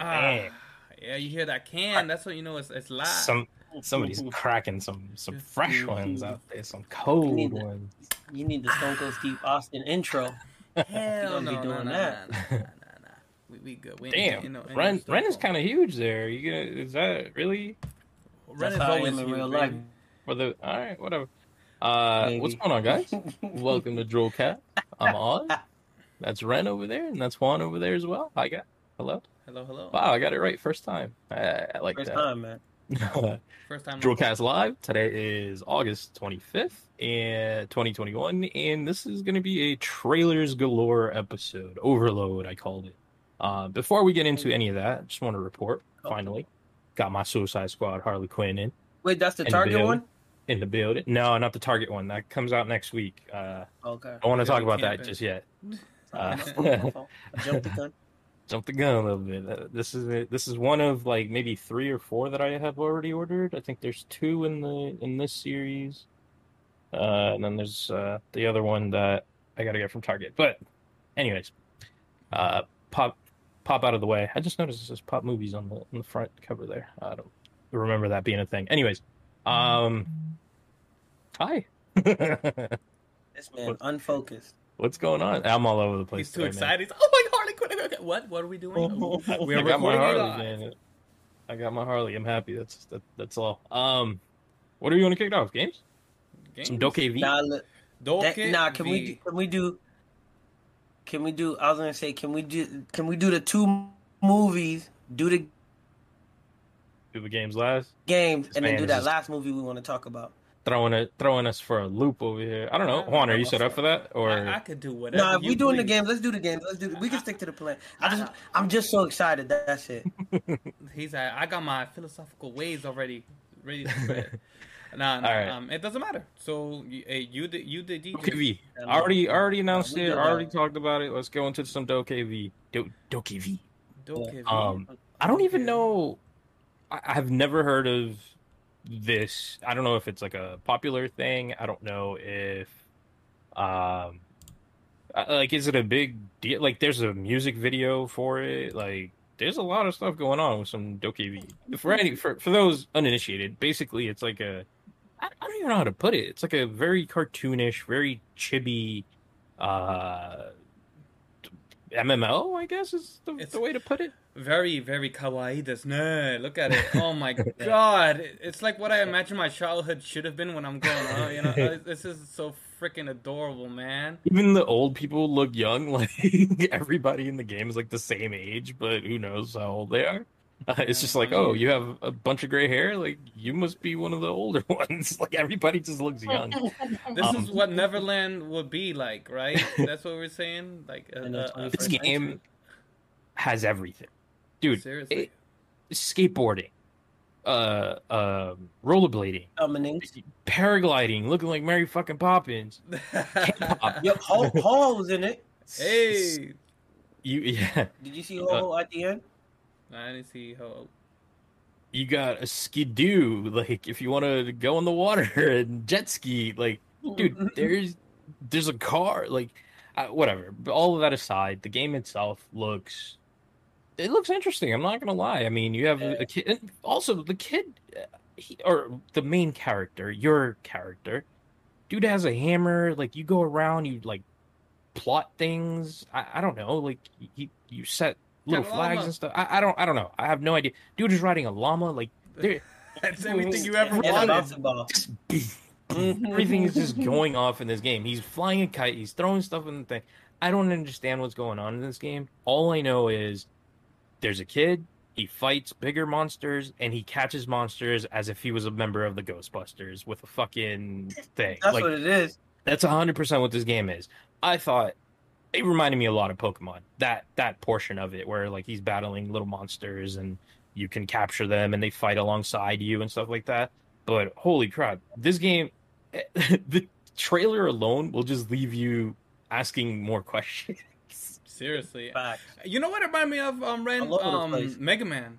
Ah, yeah, you hear that can? That's what you know. It's it's live. Some somebody's cracking some some fresh ones out there, some cold need to- ones. You need the Stone Cold Steve Austin intro. Hell gonna no, be doing no, that. Nah, nah, nah, nah, nah. We, we good. We Damn, getting no- ain't no Ren Ren is kind of huge there. You gonna, is that really Ren That's is how I always in real life. for the? All right, whatever. Uh, what's going on, guys? Welcome to Droll Cat. I'm on. That's Ren over there, and that's Juan over there as well. Hi, guys. Hello. Hello, hello. Wow, I got it right first time. I, I like First that. time, man. First time. Drillcast Live. Today is August 25th, and 2021, and this is going to be a trailers galore episode. Overload, I called it. Uh, before we get into any of that, I just want to report. Oh. Finally, got my Suicide Squad Harley Quinn in Wait, that's the In the Target building. one? in the building. No, not the Target one. That comes out next week. Uh, Okay. I want to talk about that just yet. Uh, fault, my fault. I jumped the gun. Jump the gun a little bit. Uh, This is it. This is one of like maybe three or four that I have already ordered. I think there's two in the in this series, uh, and then there's uh, the other one that I got to get from Target. But, anyways, uh, pop pop out of the way. I just noticed it says pop movies on the on the front cover there. I don't remember that being a thing. Anyways, um, hi. This man, unfocused. What's going on? I'm all over the place. He's too today, man. excited. He's, oh my Harley Quinn. okay, okay. What? What are we doing? we I got my Harley, man. I got my Harley. I'm happy. That's that, that's all. Um, what are you want to kick it off? Games? Some Games? Doke V. Nah, look, Doke that, nah, can V. we do, can we do can we do I was gonna say can we do can we do the two movies, do the Do the games last. games, This and then do that last movie we want to talk about? Throwing it, throwing us for a loop over here. I don't know, Juan. Are you set up for that? Or I, I could do whatever. No, if we doing the please. games, let's do the games. Let's do. We can stick to the plan. I just, I'm just so excited. That, that's it. He's like, I got my philosophical ways already ready to spread. nah, nah All right. um, it doesn't matter. So, you, hey, you the you the DJ. Doke V. Yeah, Already, already announced we it. did Already that. talked about it. Let's go into some Doke V. Do, Doke V. Doke V. Um, I don't even know. I, I've never heard of this. I don't know if it's like a popular thing. I don't know if, um, like, is it a big deal? Like, there's a music video for it. Like, there's a lot of stuff going on with some Dokev. For any for for those uninitiated, basically, it's like a. I, I don't even know how to put it. It's like a very cartoonish, very chibi, uh, MMO. I guess is the, the way to put it. very very kawaii this no look at it oh my god it's like what i imagine my childhood should have been when i'm growing up you know this is so freaking adorable man Even the old people look young. Like everybody in the game is like the same age, but who knows how old they are. Uh, it's just like, oh, you have a bunch of gray hair. Like you must be one of the older ones. Like everybody just looks young. this Um, is what neverland would be like right that's what we're saying like uh, the uh, uh, 21st This century. game has everything, dude. seriously it- skateboarding, uh, um, rollerblading, Summoning. paragliding, looking like Mary fucking Poppins. K-pop. Yo, Ho Ho was in it. hey You yeah. Did you see Ho at the end? I didn't see how you got a skidoo like if you want to go in the water and jet ski like dude there's there's a car like uh, whatever. But all of that aside the game itself looks it looks interesting i'm not gonna lie. I mean you have a kid and also the kid uh, he, or the main character your character dude has a hammer like you go around you like plot things. I, I don't know like you, you set little Got a flags llama. and stuff I, I don't i don't know i have no idea dude is riding a llama like there that's everything you ever And a wanted bouncing ball. just everything is just going off in this game. He's flying a kite. He's throwing stuff in the thing. I don't understand what's going on in this game. All I know is there's a kid. He fights bigger monsters and he catches monsters as if he was a member of the Ghostbusters with a fucking thing. That's like what it is. that's hundred percent what this game is. I thought it reminded me a lot of Pokemon. That that portion of it where like he's battling little monsters and you can capture them and they fight alongside you and stuff like that. But holy crap, this game, the trailer alone will just leave you asking more questions. seriously Facts. You know what it reminded me of, um, Ren? All over the Um. Mega Man.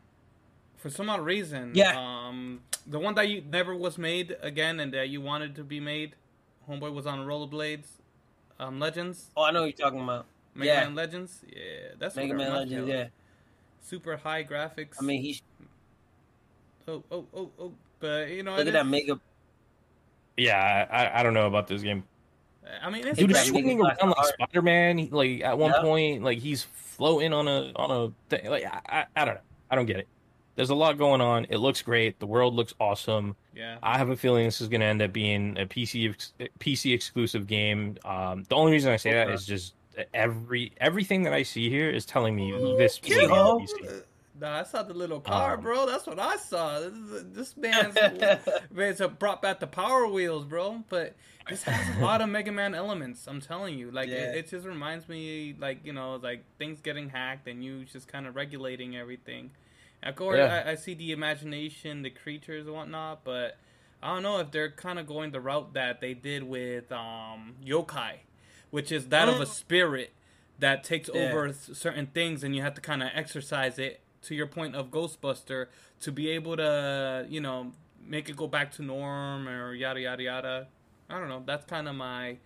For some odd reason. Yeah. Um, the one that you never was made again and that you wanted to be made. Homeboy was on rollerblades. Um, Legends. Oh, I know what you're talking about. Mega Yeah. Man Legends. Yeah, that's Mega what it Man reminds me Legends, yeah. super high graphics. I mean, he oh oh oh oh, but you know, look it at that is- mega. Yeah, I, I don't know about this game. I mean, it's Dude is swinging movie around like class Spider Man. Like at one Yeah. point, like he's floating on a on a thing. Like I, I I don't know. I don't get it. There's a lot going on. It looks great. The world looks awesome. yeah. I have a feeling this is going to end up being a PC ex- PC exclusive game. Um, the only reason I say that Okay. is just every everything that I see here is telling me this Kitty will be on Hawk? PC. Nah, I saw the little car, Um, bro. That's what I saw. This, is- this man's man's uh, brought back the power wheels, bro. But this has a lot of Mega Man elements. I'm telling you, like Yeah. it, it just reminds me, like you know, like things getting hacked and you just kind of regulating everything. Of course, Yeah. I, I see the imagination, the creatures and whatnot, but I don't know if they're kind of going the route that they did with um, yokai, which is that of a Mm. spirit that takes Yeah. over certain things, and you have to kind of exercise it to your point of Ghostbuster to be able to, you know, make it go back to norm or yada yada yada. I don't know. That's kind of my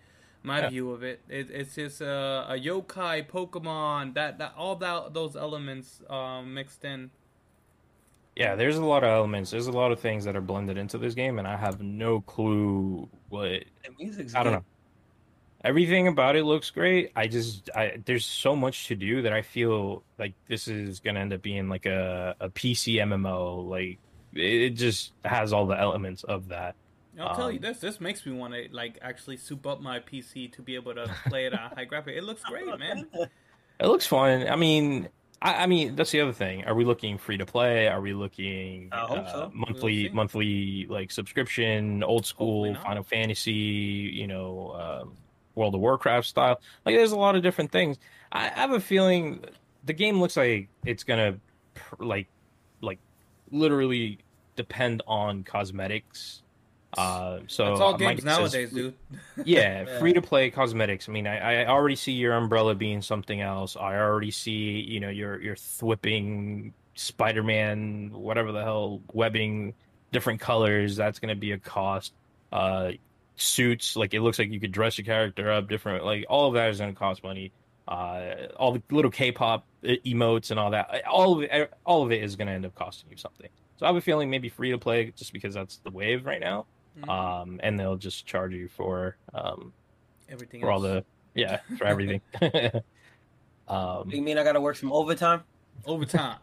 my Yeah. view of it. it it's just a, a yokai Pokemon that that all that those elements um, mixed in. Yeah, there's a lot of elements. There's a lot of things that are blended into this game, and I have no clue what The music's I don't good. know. Everything about it looks great. I just I there's so much to do that I feel like this is gonna end up being like a, a PC MMO. Like it, it just has all the elements of that. I'll tell you Um, this. This makes me want to like actually soup up my PC to be able to play it at high graphic. It looks great, man. It looks fun. I mean, I, I mean that's the other thing. Are we looking free to play? Are we looking uh, so. monthly We'll monthly like subscription, old school. Final Fantasy, you know, um, World of Warcraft style? Like there's a lot of different things. I, I have a feeling the game looks like it's gonna pr- like like literally depend on cosmetics. Uh, so That's all games guess is- nowadays, dude. yeah, Yeah. free to play cosmetics. I mean, I, I already see your umbrella being something else. I already see, you know, your your thwipping Spider Man, whatever the hell, webbing, different colors. That's going to be a cost. Uh, suits, like it looks like you could dress your character up different. Like all of that is going to cost money. Uh, all the little K-pop emotes and all that. All of it, all of it is going to end up costing you something. So I have a feeling maybe free to play just because that's the wave right now Mhm. um, and they'll just charge you for um, Everything for all the yeah for everything. um, You mean I gotta work some overtime? overtime.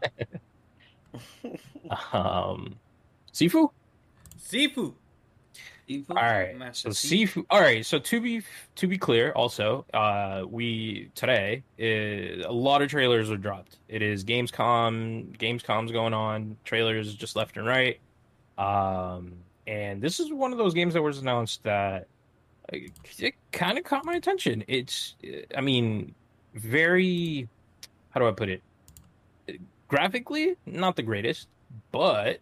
um, Sifu. Seafood. Seafood? All right, Master so Chief. Sifu. All right, so to be to be clear, also, uh, we today uh, a lot of trailers are dropped. It is Gamescom. Gamescom's going on. Trailers just left and right. Um, and this is one of those games that was announced that it kind of caught my attention. It's, I mean, very, how do I put it? Graphically, not the greatest, but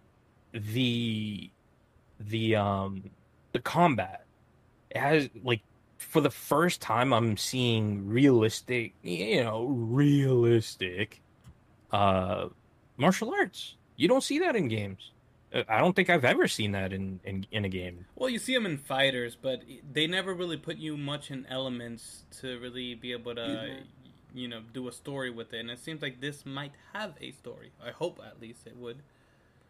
the the um the combat it has like for the first time I'm seeing realistic, you know, realistic uh martial arts. You don't see that in games. I don't think I've ever seen that in in, in a game. Well, you see them in fighters, but they never really put you much in elements to really be able to, you know, do a story with it. And it seems like this might have a story. I hope at least it would.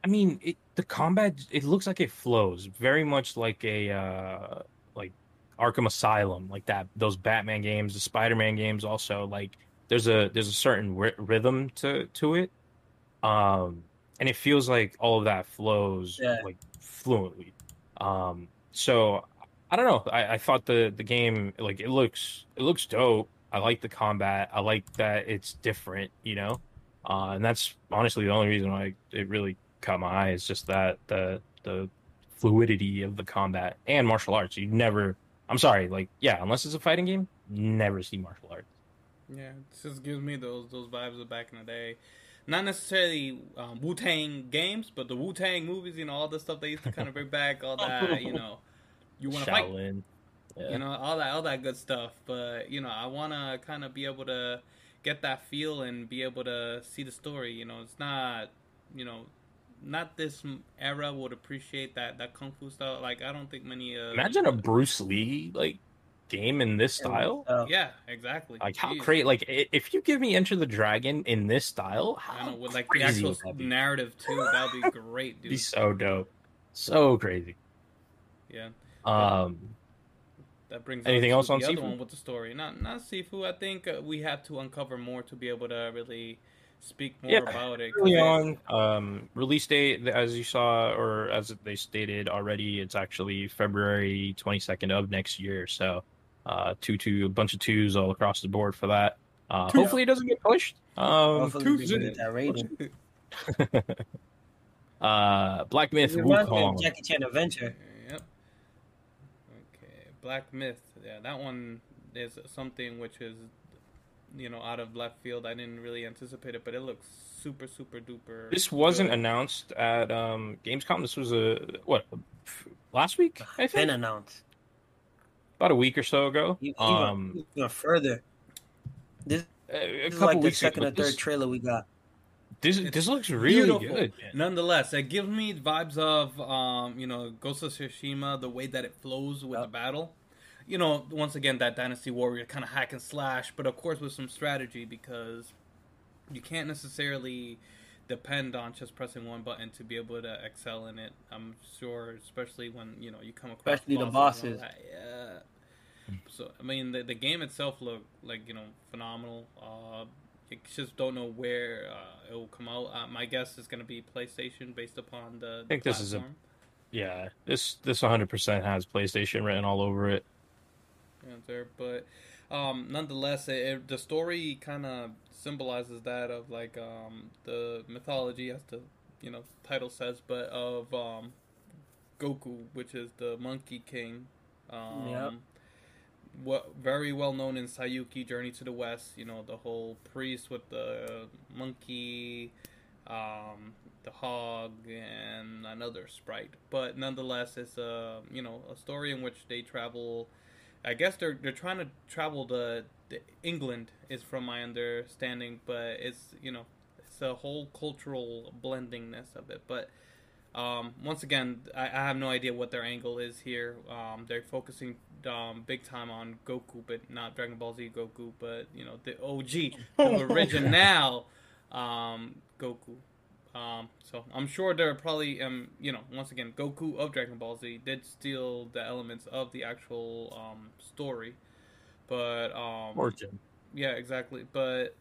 I mean, it, the combat it looks like it flows very much like a uh like Arkham Asylum, like that those Batman games, the Spider-Man games also like there's a there's a certain ry- rhythm to to it. Um and it feels like all of that flows Yeah. like fluently. Um so I don't know. I, I thought the the game like it looks it looks dope. I like the combat. I like that it's different, you know. Uh, and that's honestly the only reason why it really caught my eye is just that the the fluidity of the combat and martial arts. You never, I'm sorry, like yeah, unless it's a fighting game, never see martial arts. Yeah, it just gives me those those vibes of back in the day. Not necessarily um, Wu Tang games, but the Wu Tang movies. You know, all the stuff they used to kind of bring back. All that, you know, you want to fight. Yeah. you know all that all that good stuff but you know i want to kind of be able to get that feel and be able to see the story you know it's not you know not this era would appreciate that that kung fu style like i don't think many uh Imagine a Bruce Lee like game in this style. Uh, Yeah, exactly. Like how Jeez. great! Like if you give me Enter the Dragon in this style, I how know with like the crazy actual would that be? narrative too. That'd be great, dude. Be so dope, so crazy. Yeah, Um, that brings. Anything else on the other one with the story? Not not Sifu. I think uh, we have to uncover more to be able to really speak more Yeah, about it. early on, um, release date as you saw, or as they stated already, it's actually February twenty second of next year. So, uh, two two a bunch of twos all across the board for that. Uh, hopefully, it doesn't get pushed. Um, hopefully we two- can get that rating. uh, Black Myth It reminds me Wukong. Jackie Chan Adventure. Yep. Okay, Black Myth. Yeah, that one is something which is, you know, out of left field. I didn't really anticipate it, but it looks super, super duper. This wasn't good. announced at um, Gamescom. This was a what last week? I think. Been think announced. About a week or so ago. Even, Um, even further. This, a a this is couple like the weeks second ago. or third This, trailer we got. this, It's this looks really Beautiful. good. man. Nonetheless, it gives me vibes of, um, you know, Ghost of Tsushima, the way that it flows with Yep. the battle. You know, once again, that Dynasty Warrior kind of hack and slash, but of course with some strategy because you can't necessarily depend on just pressing one button to be able to excel in it. I'm sure, especially when you know you come across Especially the and all bosses. that. Yeah. So I mean, the the game itself looked like you know phenomenal. Uh, you just don't know where uh, it will come out. Uh, my guess is going to be PlayStation based upon the. I think the this is a- Yeah, this this 100% has PlayStation written all over it. answer, but um, nonetheless, it, it, the story kind of symbolizes that of like um, the mythology, as the you know title says, but of um, Goku, which is the Monkey King. Um, Yep. What very well known in Saiyuki Journey to the West. You know the whole priest with the monkey, um, the hog, and another sprite. But nonetheless, it's a you know a story in which they travel. I guess they're they're trying to travel to, to England is from my understanding, but it's you know it's a whole cultural blendingness of it. But um, once again, I, I have no idea what their angle is here. Um, they're focusing um, big time on Goku, but not Dragon Ball Z Goku, but you know the OG, the original um, Goku. Um, so I'm sure they're probably, um, you know, once again, Goku of Dragon Ball Z did steal the elements of the actual um, story, but um, Origin. yeah, exactly. But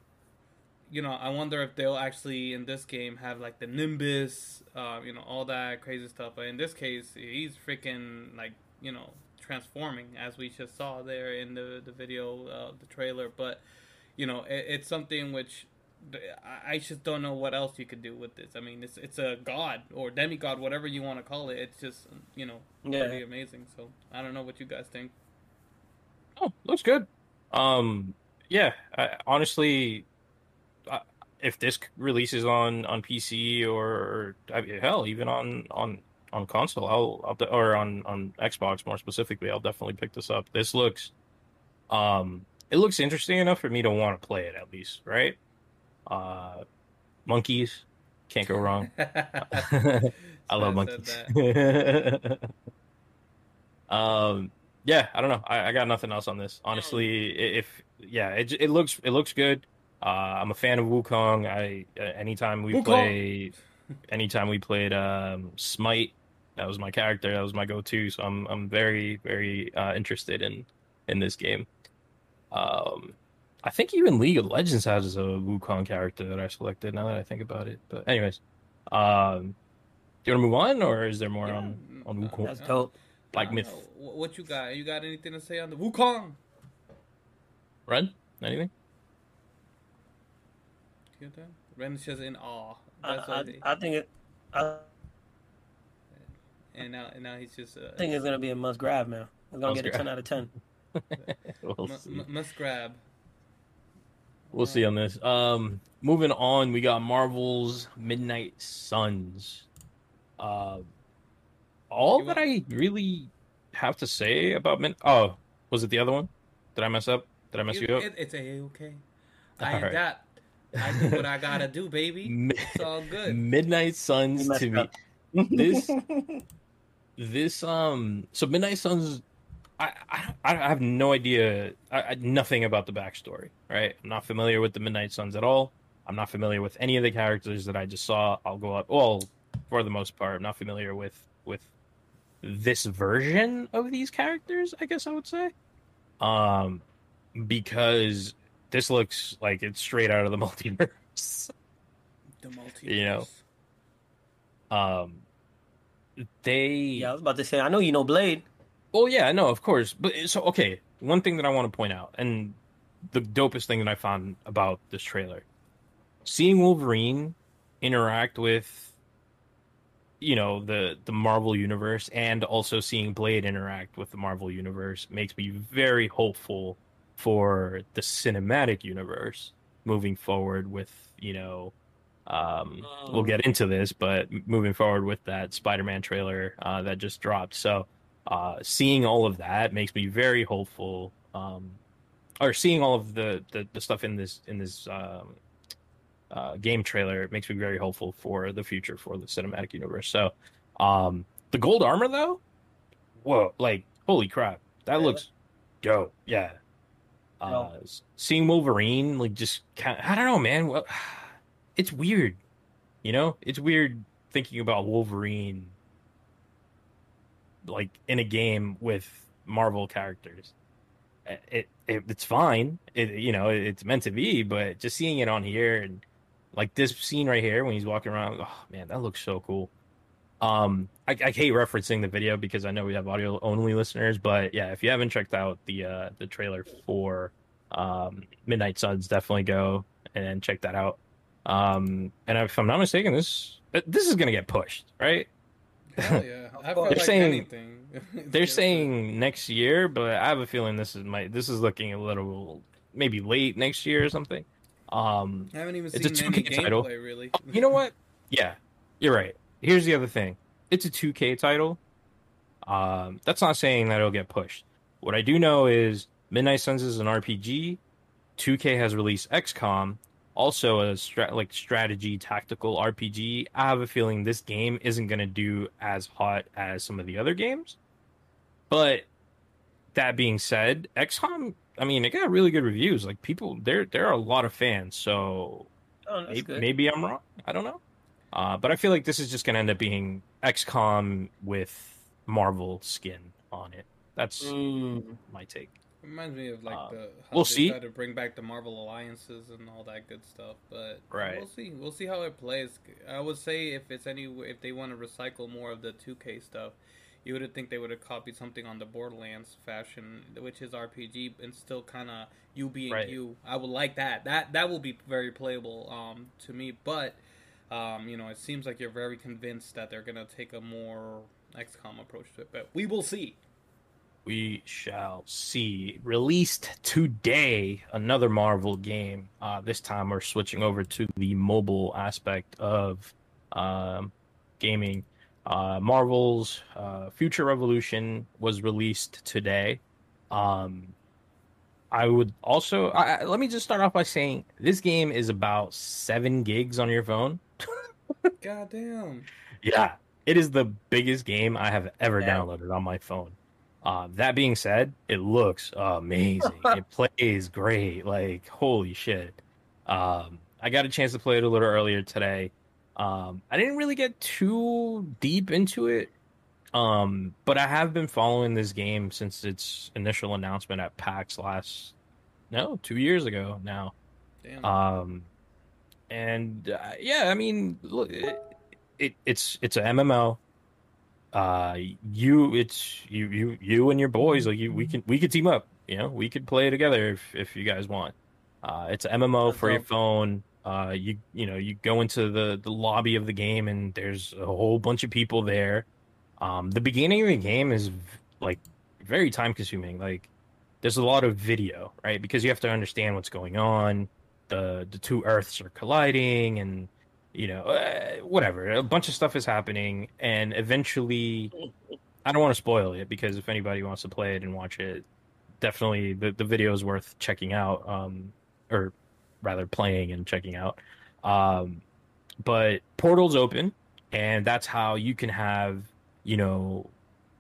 you know, I wonder if they'll actually in this game have like the Nimbus, uh, you know, all that crazy stuff. But in this case, he's freaking like you know transforming as we just saw there in the the video, uh, the trailer. But you know, it, it's something which. I- I just don't know what else you could do with this. I mean, it's it's a god or demigod, whatever you want to call it. It's just you know Yeah. pretty amazing. So I don't know what you guys think. Oh, looks good. Um, yeah. I, honestly, I, if this releases on on PC or, or I mean, hell, even on on on console, I'll, I'll de- or on on Xbox more specifically, I'll definitely pick this up. This looks, um, it looks interesting enough for me to want to play it at least, right? Uh, monkeys can't go wrong. I love monkeys. um, yeah, I don't know. I, I got nothing else on this. Honestly, if yeah, it it looks it looks good. Uh, I'm a fan of Wukong. I uh, anytime we Wukong! play, anytime we played um, Smite, that was my character. That was my go-to. So I'm I'm very very uh, interested in in this game. Um, I think even League of Legends has a Wukong character that I selected. Now that I think about it, but anyways, um, do you want to move on, or is there more Yeah, on mm, on uh, Wukong? That's dope. Black Myth. know. What you got? You got anything to say on the Wukong? Ren? Anything? You got that? Ren's just in awe. I, That's what I, he- I think it. I and now, and now he's just. Uh, think it's gonna be a must grab, man. We're gonna Must get a ten out of ten. we'll mu- see. mu- must grab. We'll see on this. Um, moving on, we got Marvel's Midnight Suns. Uh, all that I really have to say about Min. Oh, was it the other one? Did I mess up? Did I mess you up? It, it's a okay. I All right. adapt. I do what I gotta do, baby. It's all good. Midnight Suns to me. up. This- This um, so Midnight Suns. I, I I have no idea, I, I, nothing about the backstory. Right, I'm not familiar with the Midnight Suns at all. I'm not familiar with any of the characters that I just saw. I'll go up. Well, for the most part, I'm not familiar with with this version of these characters. I guess I would say, um, because this looks like it's straight out of the multiverse. The multiverse. You know. Um, they. Yeah, I was about to say. I know you know Blade. Well, yeah, no, of course. But so okay, one thing that I want to point out, and the dopest thing that I found about this trailer, seeing Wolverine interact with, you know, the the Marvel universe, and also seeing Blade interact with the Marvel universe makes me very hopeful for the cinematic universe moving forward. With you know, um, we'll get into this, but moving forward with that Spider-Man trailer uh, that just dropped, so uh, seeing all of that makes me very hopeful. Um, or seeing all of the, the, the stuff in this in this um, uh, game trailer makes me very hopeful for the future for the cinematic universe. So, um, the gold armor though, whoa! Like holy crap, that looks dope. Yeah. Uh, seeing Wolverine, like just kind I don't know, man. Well, it's weird, you know. It's weird thinking about Wolverine like in a game with Marvel characters. It, it it's fine. It you know it's meant to be, but just seeing it on here and like this scene right here when he's walking around, oh man, that looks so cool. Um, I, I hate referencing the video because I know we have audio only listeners, but yeah, if you haven't checked out the uh the trailer for um Midnight Suns, definitely go and check that out. Um, and if I'm not mistaken, this this is gonna get pushed, right? Hell yeah. I They're like saying- anything. They're saying next year, but I have a feeling this is my this is looking a little maybe late next year or something. Um, I haven't even It's a seen any 2K title. gameplay really. you know what? Yeah, you're right. Here's the other thing. It's a 2K title. Um, that's not saying that it'll get pushed. What I do know is Midnight Suns is an RPG. 2K has released XCOM, also a stra- like strategy tactical RPG. I have a feeling this game isn't going to do as hot as some of the other games. But that being said, XCOM, I mean, it got really good reviews. Like people, there there are a lot of fans. So Oh, maybe, maybe I'm wrong. I don't know. Uh, but I feel like this is just going to end up being XCOM with Marvel skin on it. That's Mm. my take. Reminds me of like Uh, the how we'll they see. try to bring back the Marvel alliances and all that good stuff, but Right. we'll see. We'll see how it plays. I would say if it's any if they want to recycle more of the 2K stuff, you would think they would have copied something on the Borderlands fashion, which is RPG and still kind of you being Right. you. I would like that. That that will be very playable um, to me, but. Um, you know, it seems like you're very convinced that they're gonna take a more XCOM approach to it, but we will see. We shall see. Released today, another Marvel game. Uh, this time we're switching over to the mobile aspect of um, gaming. Uh, Marvel's uh, Future Revolution was released today. Um, I would also I, let me just start off by saying this game is about seven gigs on your phone. God damn. Yeah, it is the biggest game I have ever Yeah. downloaded on my phone. Uh, that being said, it looks amazing. it plays great. Like holy shit! Um, I got a chance to play it a little earlier today. Um, I didn't really get too deep into it, um, but I have been following this game since its initial announcement at PAX last no two years ago now. Damn. Um, and uh, yeah, I mean, look, it, it it's it's a MMO. Uh, you, it's you, you, you and your boys. Like you, we can we could team up. You know, we could play together if if you guys want. Uh, it's MMO That's for your phone. Uh, you you know you go into the the lobby of the game and there's a whole bunch of people there. Um, the beginning of the game is like very time consuming. Like there's a lot of video, right? Because you have to understand what's going on. The the two Earths are colliding, and you know uh, whatever. A bunch of stuff is happening, and eventually, I don't want to spoil it because if anybody wants to play it and watch it, definitely the the video is worth checking out. Um, or rather playing and checking out. Um, but portals open, and that's how you can have you know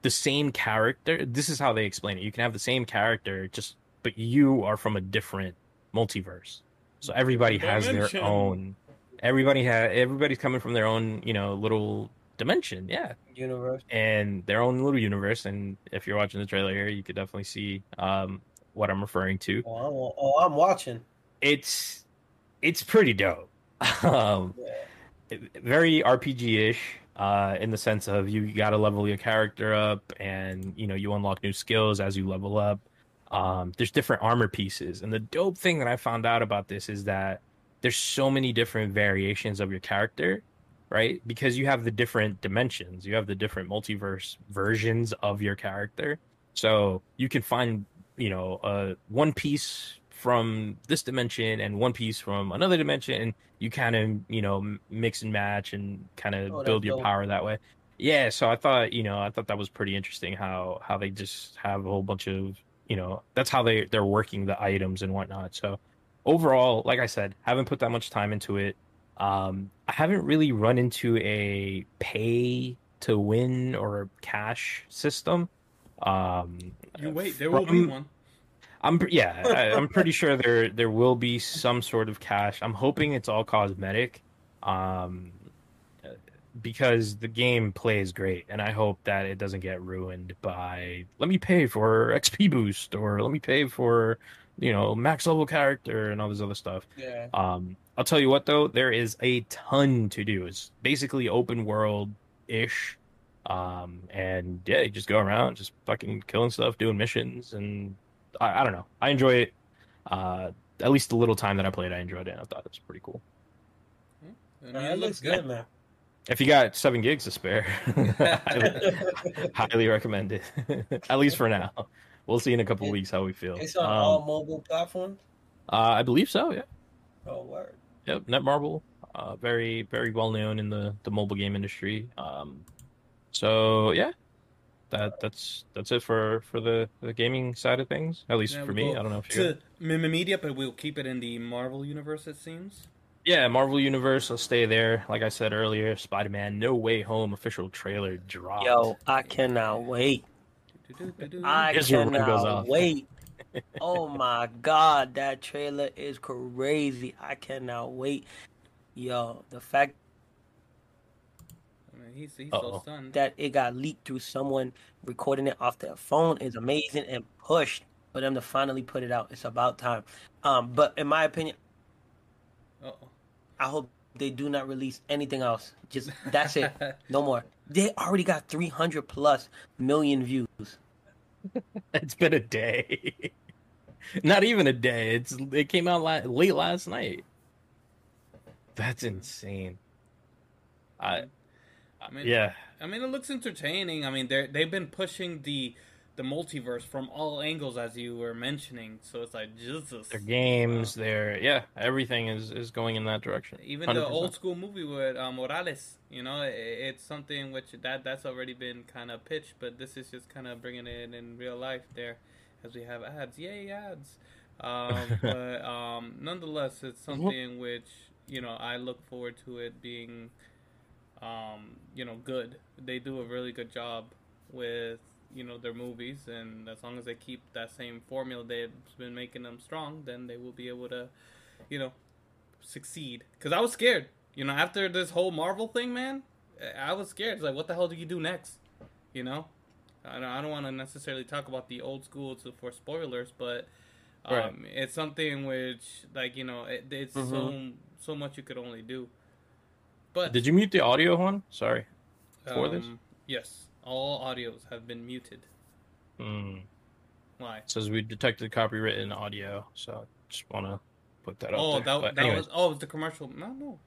the same character. This is how they explain it. You can have the same character, just but you are from a different multiverse. So everybody has their own. Everybody has. Everybody's coming from their own, you know, little dimension. Yeah, Universe. and their own little universe. And if you're watching the trailer here, you could definitely see um, what I'm referring to. Oh, I'm, oh, I'm watching. It's it's pretty dope. um, Yeah. very RPG-ish uh, in the sense of you got to level your character up, and you know you unlock new skills as you level up. Um, there's different armor pieces, and the dope thing that I found out about this is that there's so many different variations of your character, right? Because you have the different dimensions, you have the different multiverse versions of your character. So you can find, you know, uh, one piece from this dimension and one piece from another dimension, and you kind of, you know, mix and match and kind of Oh, build your dope. power that way. Yeah, so I thought, you know, I thought that was pretty interesting how how they just have a whole bunch of, you know, that's how they they're working the items and whatnot. So overall, like I said, haven't put that much time into it. Um, I haven't really run into a pay to win or cash system. Um, You wait, there will be one. I'm yeah, I, I'm pretty sure there there will be some sort of cash. I'm hoping it's all cosmetic, um, because the game plays great, and I hope that it doesn't get ruined by let me pay for XP boost or let me pay for you know max level character and all this other stuff. Yeah. Um, I'll tell you what though, there is a ton to do. It's basically open world ish. Um, and yeah, you just go around just fucking killing stuff, doing missions, and I, I don't know. I enjoy it. Uh, at least the little time that I played, I enjoyed it. I thought it was pretty cool. I mean, it it looks looks good, man. If you got seven gigs to spare, highly, highly recommend it. at least for now. We'll see in a couple It- weeks how we feel. It's on Um, all mobile platforms. uh, I believe so. Yeah. Oh, word. Yep, Netmarble, uh, very very well known in the the mobile game industry. Um, so yeah, that that's that's it for for the the gaming side of things. At least Yeah, for me, go I don't know if you. to Mim Media, but we'll keep it in the Marvel universe. It seems. Yeah, Marvel Universe. I'll stay there. Like I said earlier, Spider Man No Way Home official trailer dropped. Yo, I cannot wait. I Here's your run goes cannot off. wait. oh my god, that trailer is crazy. I cannot wait. Yo, the fact I mean, he's he's so stunned. that it got leaked through someone recording it off their phone is amazing and pushed for them to finally put it out. It's about time. Um, but in my opinion, Uh-oh. I hope they do not release anything else. Just that's it. No more. They already got 300 plus million views. It's been a day. Not even a day. It's it came out la- late last night. That's insane. I, I mean, yeah. I mean, it looks entertaining. I mean, they they've been pushing the the multiverse from all angles, as you were mentioning. So it's like Jesus. Their games, their yeah, everything is is going in that direction. Even the 100%. old school movie with uh, Morales, you know, it, it's something which that that's already been kind of pitched, but this is just kind of bringing it in real life there, as we have ads. Yay ads! Um, but um, nonetheless, it's something which you know I look forward to it being, um, you know, good. They do a really good job with you know their movies, and as long as they keep that same formula they've been making them strong, then they will be able to, you know, succeed. Because I was scared. You know, after this whole Marvel thing, man, I was scared. It's like, what the hell do you do next? You know, I don't, I don't want to necessarily talk about the old school to, for spoilers, but um, Right. it's something which, like, you know, it, it's so so much you could only do. But Did you mute the audio one? Sorry. for this? um, Yes, all audios have been muted. Hmm. Why? It says we detected copywritten audio, so I just want to put that Oh, there. that, that was oh, it was the commercial. No, no,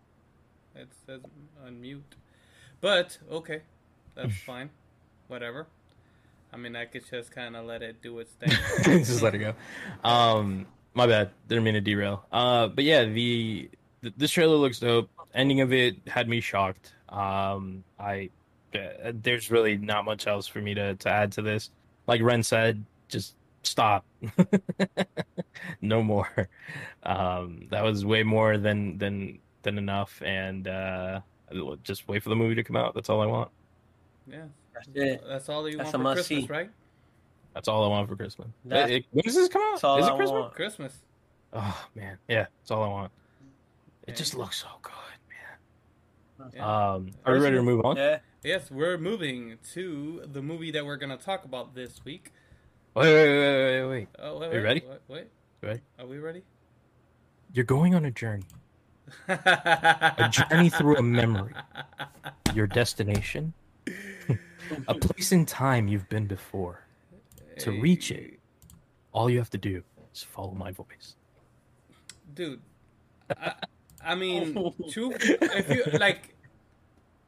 it says unmute. But okay, that's fine. Whatever. I mean, I could just kind of let it do its thing. just let it go. Um, my bad. Didn't mean to derail. Uh, but yeah, the th- this trailer looks dope. Ending of it had me shocked. Um, I there's really not much else for me to to add to this. Like Ren said, just stop. no more. Um, that was way more than than than enough, and uh, just wait for the movie to come out. That's all I want. yeah, That's it. That's all you That's want a for must Christmas, see. right? That's all I want for Christmas. That's- Uh, it- when does this come out? Is it I Christmas? want. Christmas. Oh man, yeah, that's all I want. It Yeah. just looks so good, man. Yeah. Um, are we ready to move on? Yeah. Yes, we're moving to the movie that we're gonna talk about this week. Wait, wait, wait, wait, wait, wait. Oh, wait, Are you wait, ready? Wait, wait. Ready? Are we ready? You're going on a journey, a journey through a memory. Your destination, a place in time you've been before. To reach it, all you have to do is follow my voice. dude. I, I mean, two. If you like,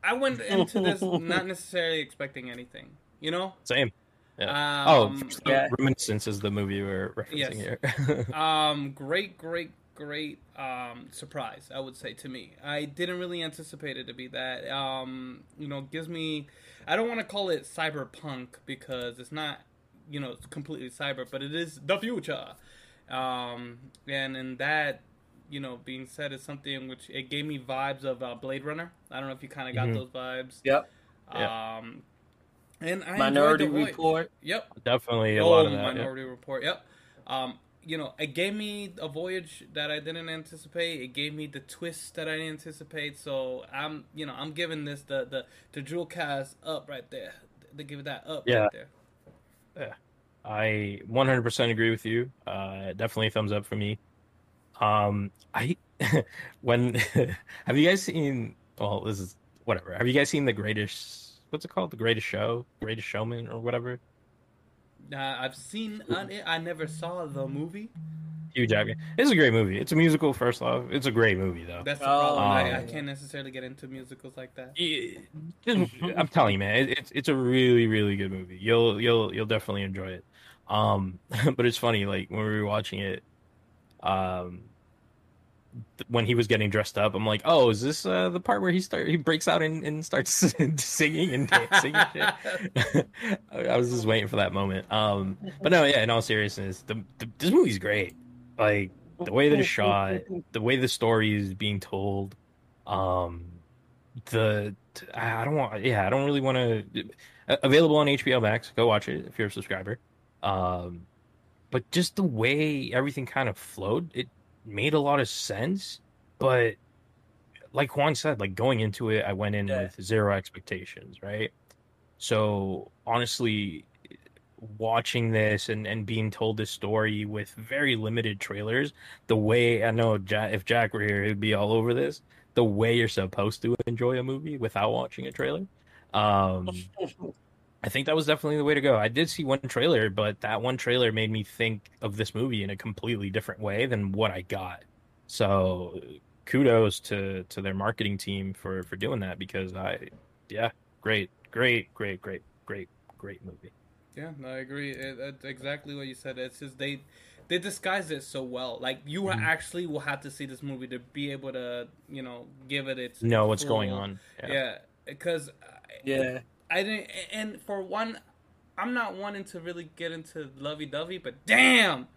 I went into this not necessarily expecting anything. You know. Same. Um, oh, first off, yeah. Reminiscence is the movie we're referencing here. um, great, great, great um, surprise. I would say to me, I didn't really anticipate it to be that. Um, you know, gives me. I don't want to call it cyberpunk because it's not. You know, completely cyber, but it is the future. Um, and in that, you know, being said, is something which it gave me vibes of uh, Blade Runner. I don't know if you kind of got Mhm. those vibes. Yep. Um, and I Minority enjoyed the voice. Report. Yep. Definitely a oh, lot of that. yeah. Minority Report. Yep. Um, you know, it gave me a voyage that I didn't anticipate. It gave me the twist that I didn't anticipate. So I'm, you know, I'm giving this the the the jewel cast up right there. They give it that up Yeah. right there. I 100% agree with you. Uh, definitely a thumbs up for me. Um, I when have you guys seen? Well, this is whatever. Have you guys seen the greatest? What's it called? The Greatest Show, Greatest Showman, or whatever? Uh, I've seen on it. I never saw the movie. Hugh Jackman. It's a great movie. It's a musical. First off, it's a great movie though. That's the problem. I, I um, can't necessarily get into musicals like that. Just- I'm telling you, man, it, it's it's a really really good movie. You'll you'll you'll definitely enjoy it. Um, but it's funny, like when we were watching it, um, th- when he was getting dressed up, I'm like, oh, is this uh, the part where he start he breaks out and, and starts singing and dancing and shit? I was just waiting for that moment. Um, but no, yeah, in all seriousness, the, the this movie's great. Like the way that it's shot, the way the story is being told, um, the I don't want, yeah, I don't really want to. Available on HBO Max. Go watch it if you're a subscriber. Um, but just the way everything kind of flowed, it made a lot of sense. But like Juan said, like going into it, I went in Yeah. with zero expectations, right? So honestly, watching this and, and being told this story with very limited trailers, the way I know Jack, if Jack were here, he'd be all over this. The way you're supposed to enjoy a movie without watching a trailer. Um, I think that was definitely the way to go. I did see one trailer, but that one trailer made me think of this movie in a completely different way than what I got. So kudos to to their marketing team for for doing that because I yeah, great, great, great, great, great, great movie. Yeah, no, I agree. It, that's exactly what you said. It's just they they disguised it so well. Like you Mhm. actually will have to see this movie to be able to, you know, give it its Know what's going full- on. Yeah, because Yeah. I didn't. And for one, I'm not wanting to really get into lovey dovey, but damn,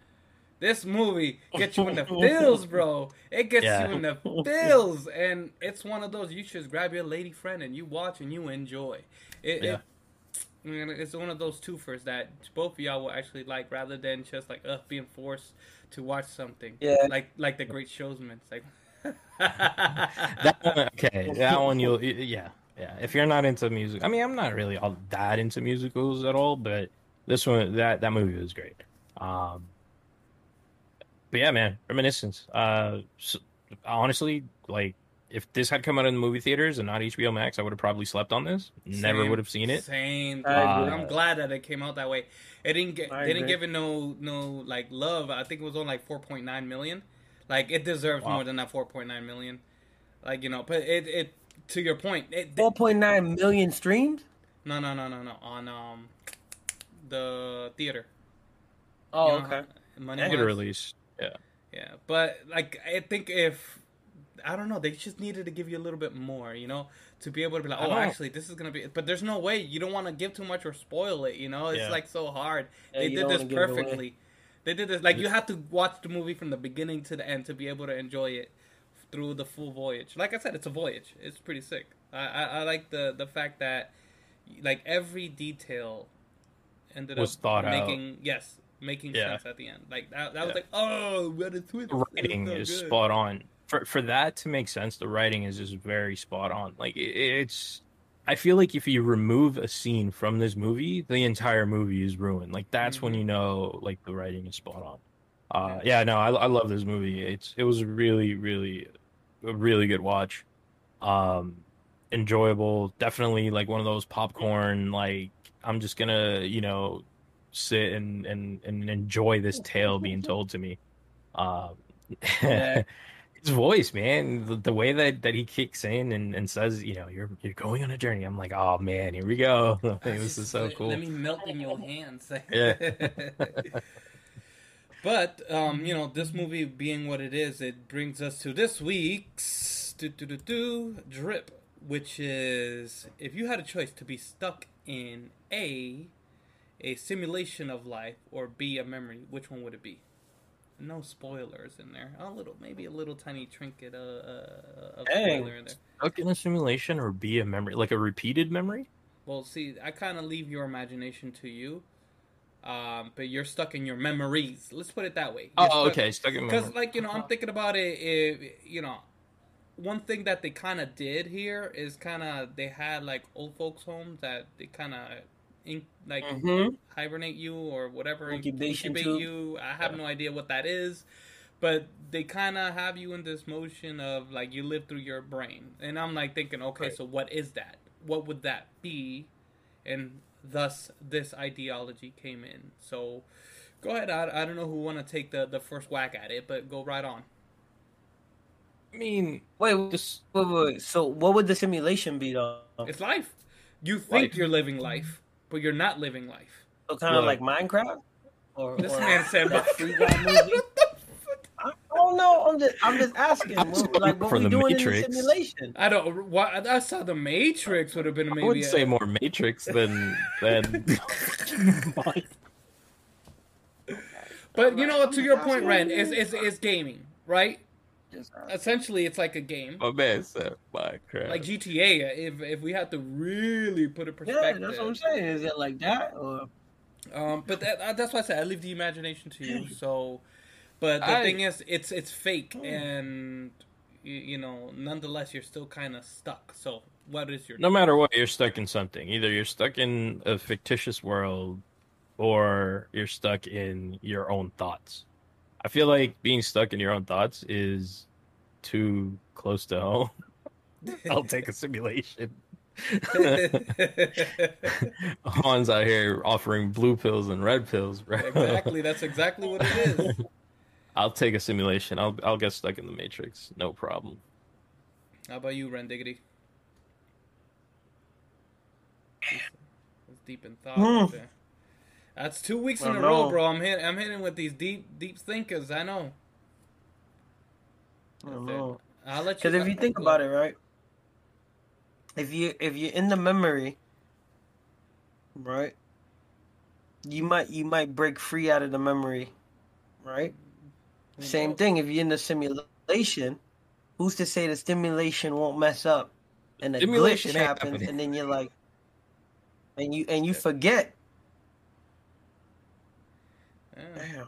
this movie gets you in the feels, bro. It gets Yeah. you in the feels, and it's one of those you should grab your lady friend and you watch and you enjoy. It, Yeah. it I mean, it's one of those twofers that both of y'all will actually like, rather than just like uh, being forced to watch something. Yeah. Like like the Great Showman. It's like. That one, okay, that one you'll yeah yeah. If you're not into music, I mean, I'm not really all that into musicals at all, but this one that that movie was great. Um, but yeah, man, Reminiscence. Uh, s honestly, like if this had come out in the movie theaters and not HBO Max, I would have probably slept on this. Never would have seen it. Same. I agree. I'm glad that it came out that way. It didn't get. I They didn't give it no no like love. I think it was on like 4.9 million. Like it deserves Wow. more than that 4.9 million. Like you know, but it it to your point. It, Four point nine million streams. no no no no no on um the theater. Oh, You know, okay. Money Theater release. Yeah. Yeah, but like I think if I don't know, they just needed to give you a little bit more, you know, to be able to be like, oh, actually, this is gonna be. But there's no way you don't want to give too much or spoil it, you know. It's Yeah. like so hard. Yeah, they did this wanna give it away. perfectly. They did this like you have to watch the movie from the beginning to the end to be able to enjoy it through the full voyage. Like I said, it's a voyage. It's pretty sick. I I, I like the the fact that like every detail ended Was up thought out. making yes making Yeah. sense at the end. Like that that was like oh what a twist. the writing It was is good. spot on for for that to make sense the writing is just very spot on like it, it's i feel like if you remove a scene from this movie the entire movie is ruined like that's when Mhm. you know like the writing is spot on uh yeah no I, I love this movie it's it was really really a really good watch. Um enjoyable. Definitely like one of those popcorn like i'm just gonna you know sit and and and enjoy this tale being told to me. Um his voice man the, the way that that he kicks in and, and says you know you're you're going on a journey. I'm like oh man here we go. This is so cool. Let me melt in your hands. Yeah. but um, you know, this movie being what it is, it brings us to this week's do do do do drip, which is if you had a choice to be stuck in a a simulation of life or b a memory, which one would it be? No spoilers in there. A little, maybe a little tiny trinket uh, uh, of Dang. spoiler in there. stuck in a simulation or be a memory like a repeated memory Well, see, I kind of leave your imagination to you, um, but you're stuck in your memories. Let's put it that way. oh okay stuck in Because, like, you know, I'm thinking about it. If, you know, one thing that they kind of did here is kind of they had like old folks' homes that they kind of in, like Mhm. hibernate you or whatever Incubation incubate tube. you. I have no idea what that is, but they kind of have you in this motion of like you live through your brain, and I'm like thinking, okay, Right. so what is that? What would that be? And thus, this ideology came in. So, go ahead. I, I don't know who want to take the the first whack at it, but go right on. i mean Wait, wait, just wait, wait. So, what would the simulation be though? It's life. You think Life. you're living life, but you're not living life. So, kind of Look. like Minecraft, or, This or man said, that Free Guy movie? I don't know. I'm just, I'm just asking. I was What, like, what for we the doing Matrix. in the simulation? I don't. Why, I saw the Matrix would have been maybe. i would say more matrix than than But you know, to your point, Ren, is is is gaming, right? Essentially, it's like a game, my man said minecraft like GTA. If if we had to really put a perspective. yeah, perspective, that's what I'm saying. Is it like that, or Um, but that, uh, that's why I said I leave the imagination to you. So, but the I- thing is, it's it's fake, oh. and you, you know, nonetheless, you're still kind of stuck. So, what is your no matter what you're stuck in something either you're stuck in a fictitious world or you're stuck in your own thoughts i feel like being stuck in your own thoughts is too close to home i'll take a simulation Han's out here offering blue pills and red pills, bro. exactly. That's exactly what it is. I'll take a simulation. I'll I'll get stuck in the matrix, no problem. How about you, Ren Diggity? That's deep in thought. Hmm. Right there. That's two weeks in I a row, bro. I'm hitting. I'm hitting with these deep, deep thinkers. I know. I don't know. I'll let you. Because if you think about it, right? If you if you're in the memory, right? You might you might break free out of the memory, right? Same thing. If you're in the simulation, who's to say the simulation won't mess up and a glitch happens, happening. and then you're like, and you and you forget. Yeah.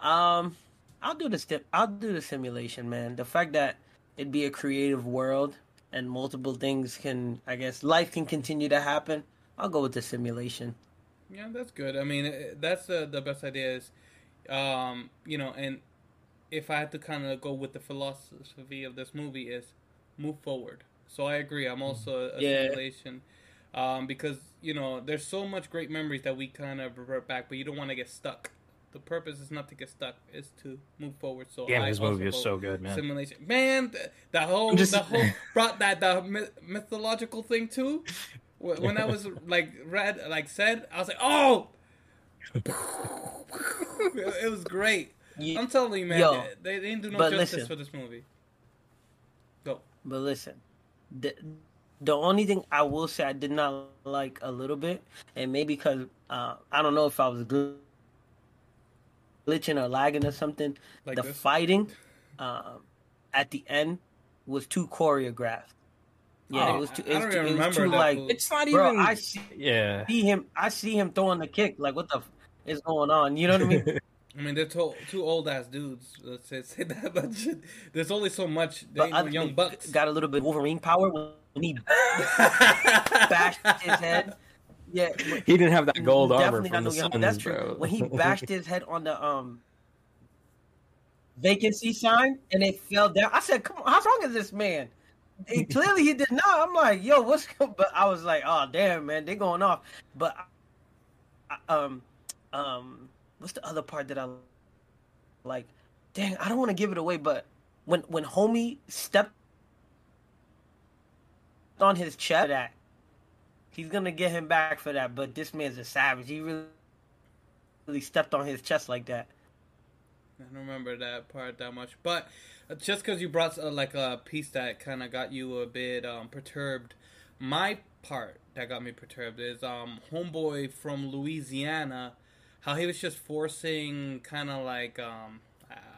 Damn. Um, I'll do the step. I'll do the simulation, man. The fact that it'd be a creative world and multiple things can, I guess, life can continue to happen. I'll go with the simulation. Yeah, that's good. I mean, eh, that's the the best idea is, um, you know, and if I had to kind of go with the philosophy of this movie is move forward. So I agree. I'm also a Yeah. simulation, um, because you know there's so much great memories that we kind of revert back, but you don't want to get stuck. The purpose is not to get stuck; is to move forward. So Damn, I this movie is so good, man. Simulation, man. The, the whole Just- the whole brought that the myth- mythological thing too. When I was like read like said, I was like, oh, it was great. You- I'm telling you, man, Yo, they, they didn't do no justice listen. for this movie. Go. But listen, the the only thing I will say I did not like a little bit, and maybe because uh, I don't know if I was gl- glitching or lagging or something. Like the this? fighting um, at the end was too choreographed. Yeah, Oh, it was too. I It was too, it was too like. fool. It's not Bro, even. I see, yeah. see him. I see him throwing the kick. Like, what the f- is going on? You know what I mean? I mean, they're to- two old ass dudes. Let's say, say that, but shit, there's only so much. They But ain't I no think young bucks. got a little bit Wolverine power when he bashed his head. Yeah, but- he didn't have that gold armor from the not no young- Suns, That's true. bro. When he bashed his head on the um vacancy sign and it fell down, I said, "Come on, how strong is this man?" And clearly, he did not. I'm like, "Yo, what's?" go-" But I was like, "Oh, damn, man, they're going off." But I- I- um, um, what's the other part that I like? Dang, I don't want to give it away, but when when homie stepped on his chest, that he's gonna get him back for that. But this man's a savage. He really, really stepped on his chest like that. I don't remember that part that much, but uh, just because you brought uh, like a piece that kind of got you a bit um, perturbed, my part that got me perturbed is um homeboy from Louisiana, how he was just forcing kind of like um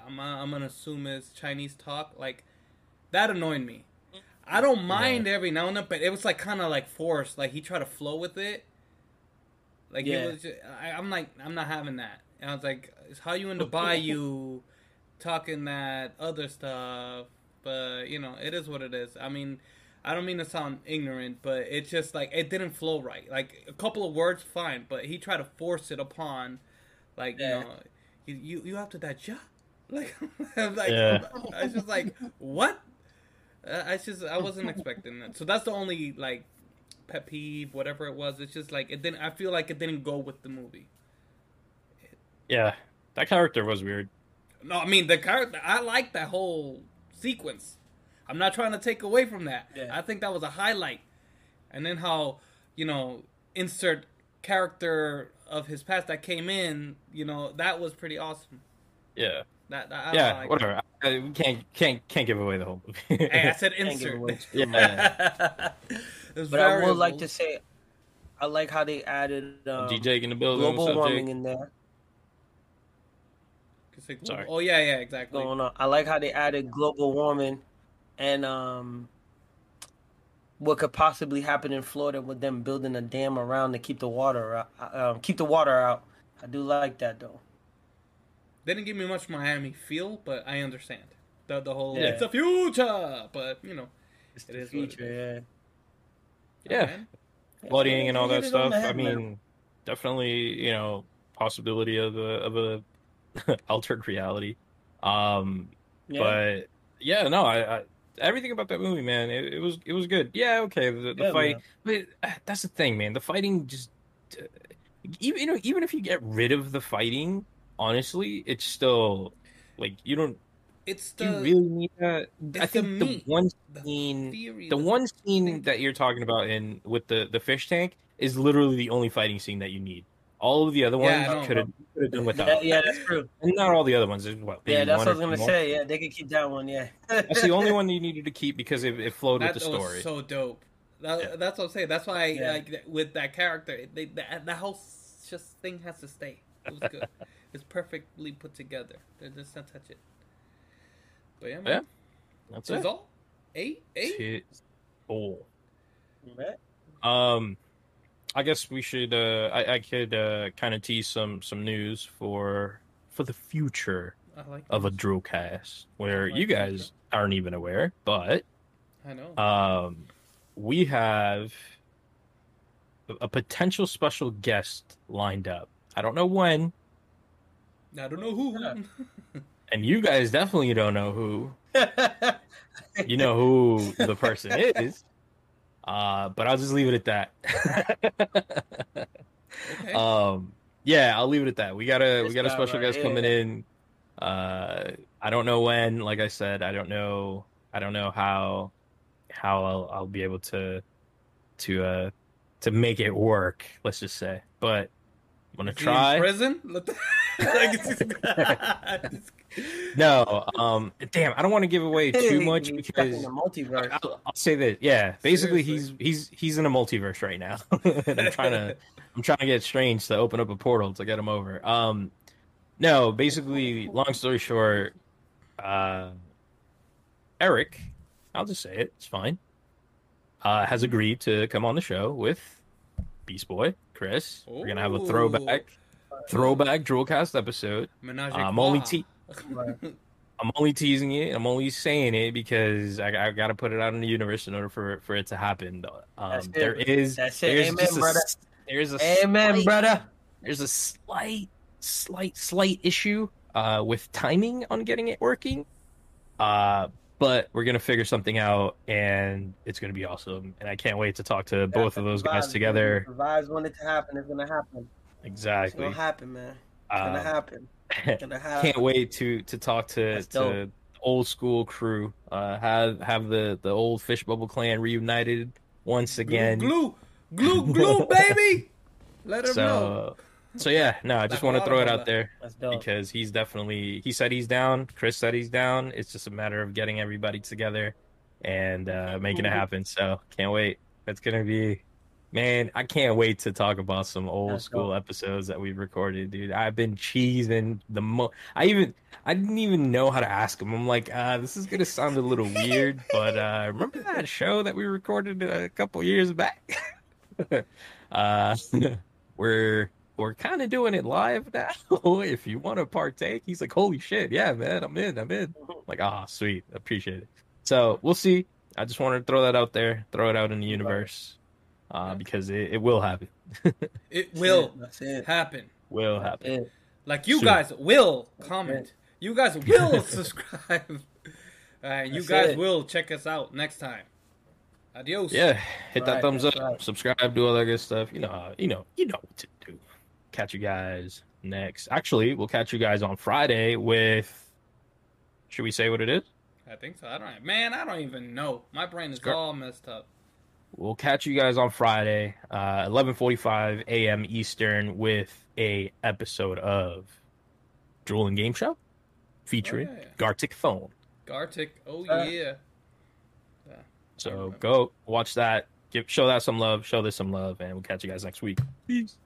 I'm I'm gonna assume is Chinese talk like that annoyed me. I don't mind every now and then, but it was like kind of like forced. Like he tried to flow with it. Like Yeah. it was. Just, I, I'm like, I'm not having that. And I was like, it's how you in the bayou talking that other stuff. But you know, it is what it is. I mean, I don't mean to sound ignorant, but it's just like it didn't flow right. Like a couple of words, fine, but he tried to force it upon, like Yeah. you know, you you, you have to that ja. Like, I'm like, Yeah. I was just like, what? Uh, I just I wasn't expecting that. So that's the only like pet peeve, whatever it was. It's just like it didn't. I feel like it didn't go with the movie. yeah, that character was weird. No, I mean the character. I like that whole sequence. I'm not trying to take away from that. Yeah. I think that was a highlight. And then how you know insert character of his past that came in. You know that was pretty awesome. Yeah, That, that I yeah, like whatever. I, we can't can't can't give away the whole movie. Hey, I said insert. away too yeah. But I would like to say, I like how they added um, DJ in the building. global what's warming Jake? in there Sorry. Oh yeah, yeah, exactly. going on. I like how they added global warming and um what could possibly happen in Florida with them building a dam around to keep the water out, um, keep the water out. I do like that though. Didn't give me much Miami feel, but I understand the the whole Yeah. it's the future. But you know, It's It the is what it future, Yeah. okay. yeah. flooding and all that stuff. the I head, man. mean, definitely, you know, possibility of a of a altered reality. Um, yeah. but yeah, no, I, I everything about that movie, man, it, it was it was good. Yeah, okay, the, the Yeah, fight, but uh, that's the thing, man. The fighting just uh, even you know even if you get rid of the fighting, honestly, it's still like you don't It's do you the really need that. I the think the meat, one the scene theory. the one scene that you're talking about in with the the fish tank is literally the only fighting scene that you need. All of the other Yeah, ones could have could have done without. yeah, yeah, that's true. And not all the other ones. What? Yeah, that's what I was gonna more? say. Yeah, they could keep that one. Yeah, That's the only one you needed to keep because it, it flowed that with the was story. so dope. That, Yeah. That's what I'm saying. That's why Yeah. like with that character, they, that that whole just thing has to stay. It was good. it's perfectly put together. They just not touch it. But yeah, man. Yeah. That's That's it. all. Eight, eight. Um, I guess we should. Uh, I, I could uh, kind of tease some some news for for the future like of a. Droolcast, where like you guys aren't even aware, but I know. um, we have a potential special guest lined up. I don't know when, I don't know who. And you guys definitely don't know who. You know who the person is. Uh, but I'll just leave it at that. okay. um, yeah, I'll leave it at that. We got a we got a special right guest coming in. Uh, I don't know when. Like I said, I don't know. I don't know how how I'll I'll be able to to uh to make it work. Let's just say, but I'm gonna try. prison. Let the- like, No, um, damn, I don't want to give away too much He's in because the multiverse. I'll, I'll say that. Yeah, basically, Seriously. he's he's he's in a multiverse right now, and I'm trying to I'm trying to get Strange to open up a portal to get him over. Um, no, basically, long story short, uh, Eric, I'll just say it. It's fine. uh, has agreed to come on the show with Beast Boy Chris. We're gonna have a throwback throwback Droolcast episode. Menage I'm only trois. te- Right. I'm only teasing it. I'm only saying it because I, I got to put it out in the universe in order for for it to happen. Um, That's it. there is That's there's Amen, just a, brother. s- there's a Amen, slight- brother. there's a slight slight slight issue uh with timing on getting it working uh but we're gonna figure something out and it's gonna be awesome and i can't wait to talk to both of those guys together man. Want it to happen. It's gonna happen. Exactly. It's gonna happen, man. It's. It's gonna happen. can't wait to to talk to That's to old school crew uh have have the the old fish bubble clan reunited once again. Glue, glue, glue, glue, baby. Let him know. so so yeah no i just want to throw it out there because he's definitely he said he's down chris said he's down. It's just a matter of getting everybody together and uh making it happen. So can't wait. It's gonna be man i can't wait to talk about some old That's school dope. episodes that we've recorded dude i've been cheesing the mo i even i didn't even know how to ask him i'm like uh this is gonna sound a little weird but uh remember that show that we recorded a couple years back uh we're we're kind of doing it live now. if you want to partake, he's like, "Holy shit, yeah, man, I'm in, I'm in." like, ah, sweet, appreciate it. So we'll see. I just wanted to throw that out there, throw it out in the universe, uh, because it, it will happen. It will That's it. happen. Will happen. Like you Soon. guys will comment. You guys will subscribe. And you That's guys it. will check us out next time. Adios. Yeah, hit that Right, thumbs up, right. subscribe, do all that good stuff. You know, how- you know, you know what to do. Catch you guys next. Actually, we'll catch you guys on Friday with. Should we say what it is? I think so. I don't. Man, I don't even know. My brain is Sure. all messed up. We'll catch you guys on Friday, uh, 11:45 a.m. Eastern, with a episode of Drool and Game Show featuring Oh, yeah. Gartic Phone. Gartic. Oh Uh, yeah. So go watch that, give show that some love, show this some love, and we'll catch you guys next week. Peace.